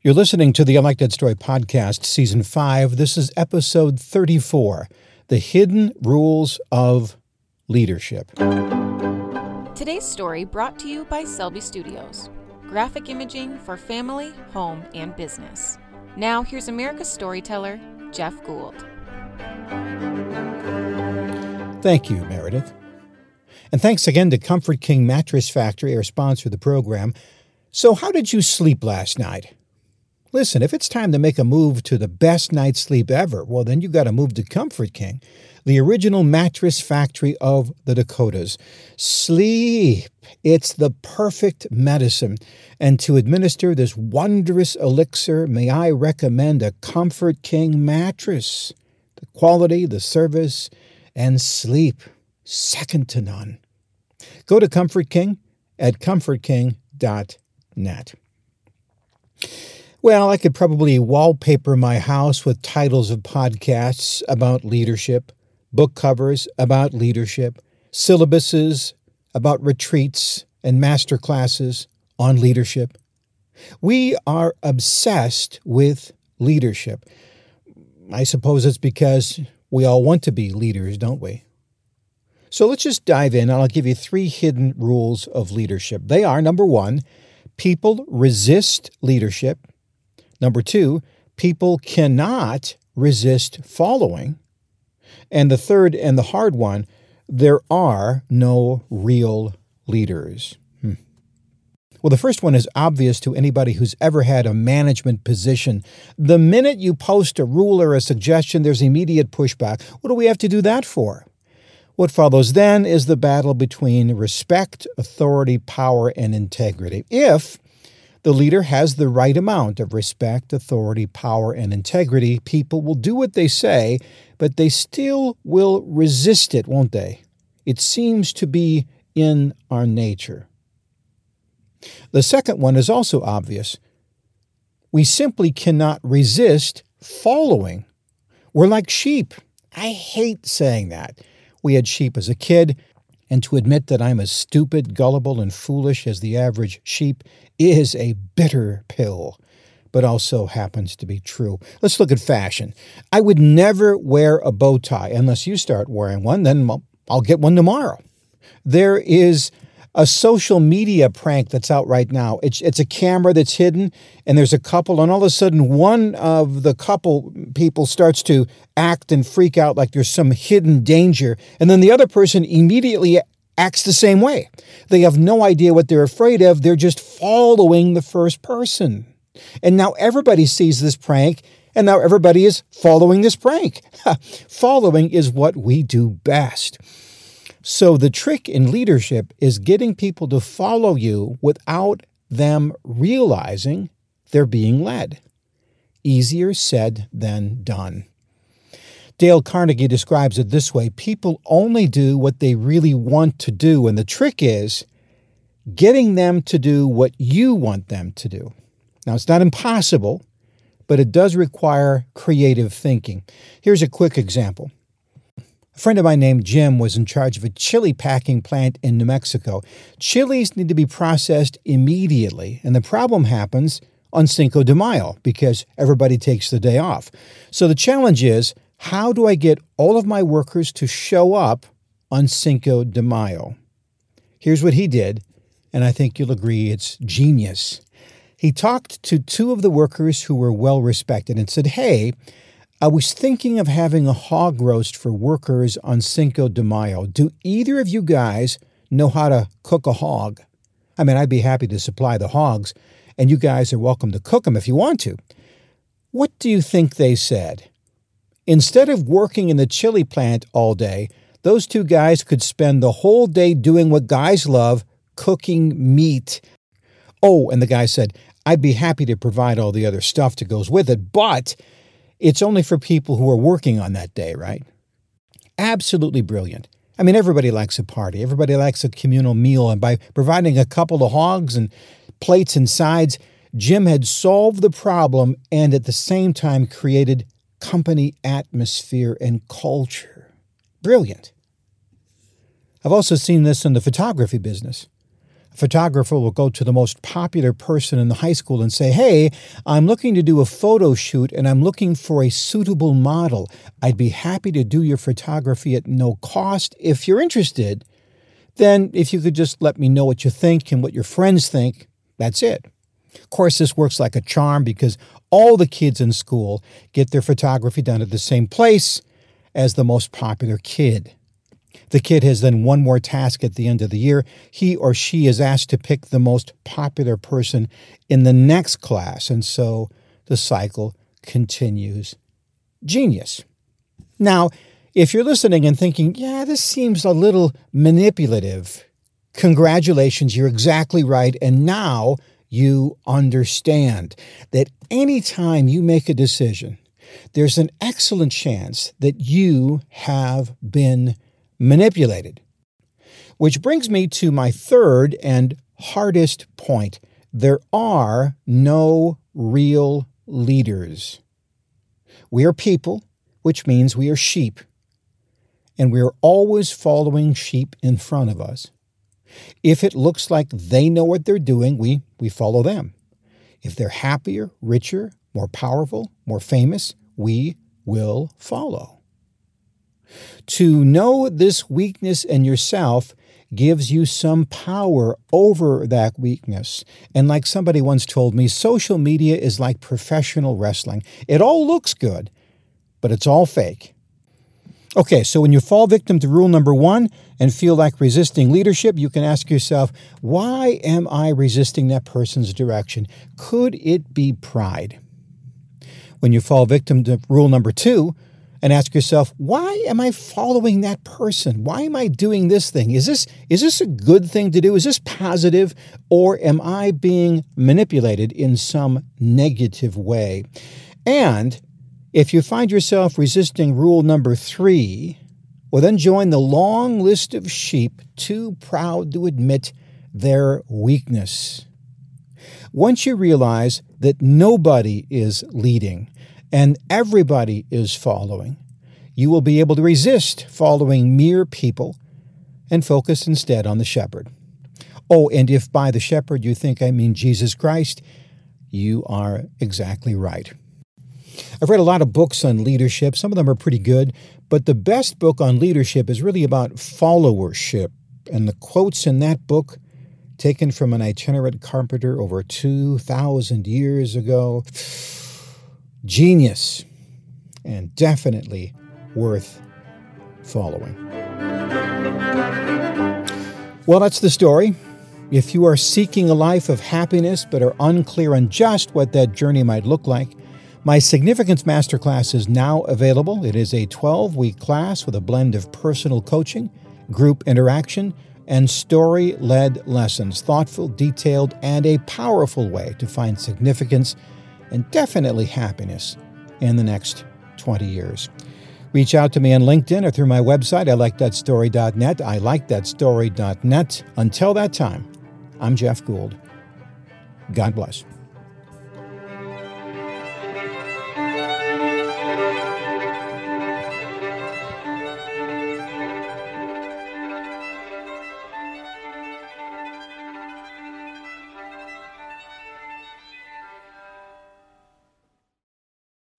You're listening to the I Like That Story Podcast, Season 5. This is episode 34 The Hidden Rules of Leadership. Today's story brought to you by Selby Studios, graphic imaging for family, home, and business. Now, here's America's storyteller, Jeff Gould. Thank you, Meredith. And thanks again to Comfort King Mattress Factory, our sponsor of the program. So, how did you sleep last night? Listen, if it's time to make a move to the best night's sleep ever, well, then you got to move to Comfort King, the original mattress factory of the Dakotas. Sleep. It's the perfect medicine. And to administer this wondrous elixir, may I recommend a Comfort King mattress. The quality, the service, and sleep, second to none. Go to Comfort King at comfortking.net. Well, I could probably wallpaper my house with titles of podcasts about leadership, book covers about leadership, syllabuses about retreats and master classes on leadership. We are obsessed with leadership. I suppose it's because we all want to be leaders, don't we? So let's just dive in, and I'll give you three hidden rules of leadership. They are number one, people resist leadership. Number two, people cannot resist following. And the third and the hard one, there are no real leaders. Hmm. Well, the first one is obvious to anybody who's ever had a management position. The minute you post a rule or a suggestion, there's immediate pushback. What do we have to do that for? What follows then is the battle between respect, authority, power, and integrity. If the leader has the right amount of respect, authority, power, and integrity. People will do what they say, but they still will resist it, won't they? It seems to be in our nature. The second one is also obvious. We simply cannot resist following. We're like sheep. I hate saying that. We had sheep as a kid, and to admit that I'm as stupid, gullible, and foolish as the average sheep is a bitter pill, but also happens to be true. Let's look at fashion. I would never wear a bow tie unless you start wearing one, then I'll get one tomorrow. There is a social media prank that's out right now. It's it's a camera that's hidden, and there's a couple, and all of a sudden, one of the couple people starts to act and freak out like there's some hidden danger, and then the other person immediately acts the same way. They have no idea what they're afraid of. They're just following the first person, and now everybody sees this prank. And now everybody is following this prank. following is what we do best. So the trick in leadership is getting people to follow you without them realizing they're being led. Easier said than done. Dale Carnegie describes it this way people only do what they really want to do, and the trick is getting them to do what you want them to do. Now, it's not impossible, but it does require creative thinking. Here's a quick example. A friend of mine named Jim was in charge of a chili packing plant in New Mexico. Chilies need to be processed immediately, and the problem happens on Cinco de Mayo because everybody takes the day off. So the challenge is how do I get all of my workers to show up on Cinco de Mayo? Here's what he did, and I think you'll agree it's genius. He talked to two of the workers who were well respected and said, Hey, I was thinking of having a hog roast for workers on Cinco de Mayo. Do either of you guys know how to cook a hog? I mean, I'd be happy to supply the hogs, and you guys are welcome to cook them if you want to. What do you think they said? Instead of working in the chili plant all day, those two guys could spend the whole day doing what guys love cooking meat. Oh, and the guy said, I'd be happy to provide all the other stuff that goes with it, but it's only for people who are working on that day, right? Absolutely brilliant. I mean, everybody likes a party. Everybody likes a communal meal. And by providing a couple of hogs and plates and sides, Jim had solved the problem and at the same time created company atmosphere and culture. Brilliant. I've also seen this in the photography business. Photographer will go to the most popular person in the high school and say, Hey, I'm looking to do a photo shoot and I'm looking for a suitable model. I'd be happy to do your photography at no cost. If you're interested, then if you could just let me know what you think and what your friends think, that's it. Of course, this works like a charm because all the kids in school get their photography done at the same place as the most popular kid. The kid has then one more task at the end of the year. He or she is asked to pick the most popular person in the next class, and so the cycle continues. Genius. Now, if you're listening and thinking, yeah, this seems a little manipulative, congratulations, you're exactly right. And now you understand that anytime you make a decision, there's an excellent chance that you have been manipulated. Which brings me to my third and hardest point there are no real leaders. We are people, which means we are sheep, and we are always following sheep in front of us. If it looks like they know what they're doing, we, we follow them. If they're happier, richer, more powerful, more famous, we will follow. To know this weakness in yourself gives you some power over that weakness. And like somebody once told me, social media is like professional wrestling. It all looks good, but it's all fake. Okay, so when you fall victim to rule number one and feel like resisting leadership, you can ask yourself, why am I resisting that person's direction? Could it be pride? When you fall victim to rule number two, and ask yourself, why am I following that person? Why am I doing this thing? Is this is this a good thing to do? Is this positive or am I being manipulated in some negative way? And if you find yourself resisting rule number 3, well then join the long list of sheep too proud to admit their weakness. Once you realize that nobody is leading, and everybody is following, you will be able to resist following mere people and focus instead on the shepherd. Oh, and if by the shepherd you think I mean Jesus Christ, you are exactly right. I've read a lot of books on leadership. Some of them are pretty good, but the best book on leadership is really about followership. And the quotes in that book, taken from an itinerant carpenter over 2,000 years ago, genius and definitely worth following. Well, that's the story. If you are seeking a life of happiness but are unclear on just what that journey might look like, my Significance Masterclass is now available. It is a 12 week class with a blend of personal coaching, group interaction, and story led lessons, thoughtful, detailed, and a powerful way to find significance and definitely happiness in the next 20 years. Reach out to me on LinkedIn or through my website, I like that story.net. I like that story.net. Until that time, I'm Jeff Gould. God bless.